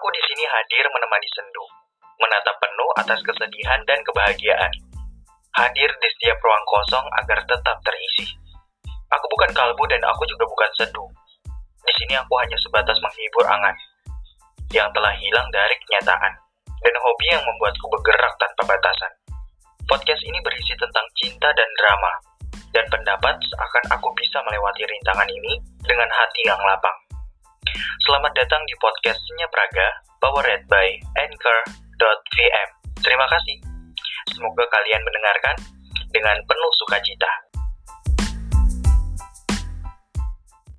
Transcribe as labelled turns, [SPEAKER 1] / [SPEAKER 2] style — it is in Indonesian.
[SPEAKER 1] Aku di sini hadir menemani sendu, menatap penuh atas kesedihan dan kebahagiaan. Hadir di setiap ruang kosong agar tetap terisi. Aku bukan kalbu dan aku juga bukan sendu. Di sini aku hanya sebatas menghibur angan yang telah hilang dari kenyataan dan hobi yang membuatku bergerak tanpa batasan. Podcast ini berisi tentang cinta dan drama, dan pendapat seakan aku bisa melewati rintangan ini dengan hati yang lapang. Selamat datang di podcastnya Praga, powered by Anchor.vm. Terima kasih. Semoga kalian mendengarkan dengan penuh sukacita.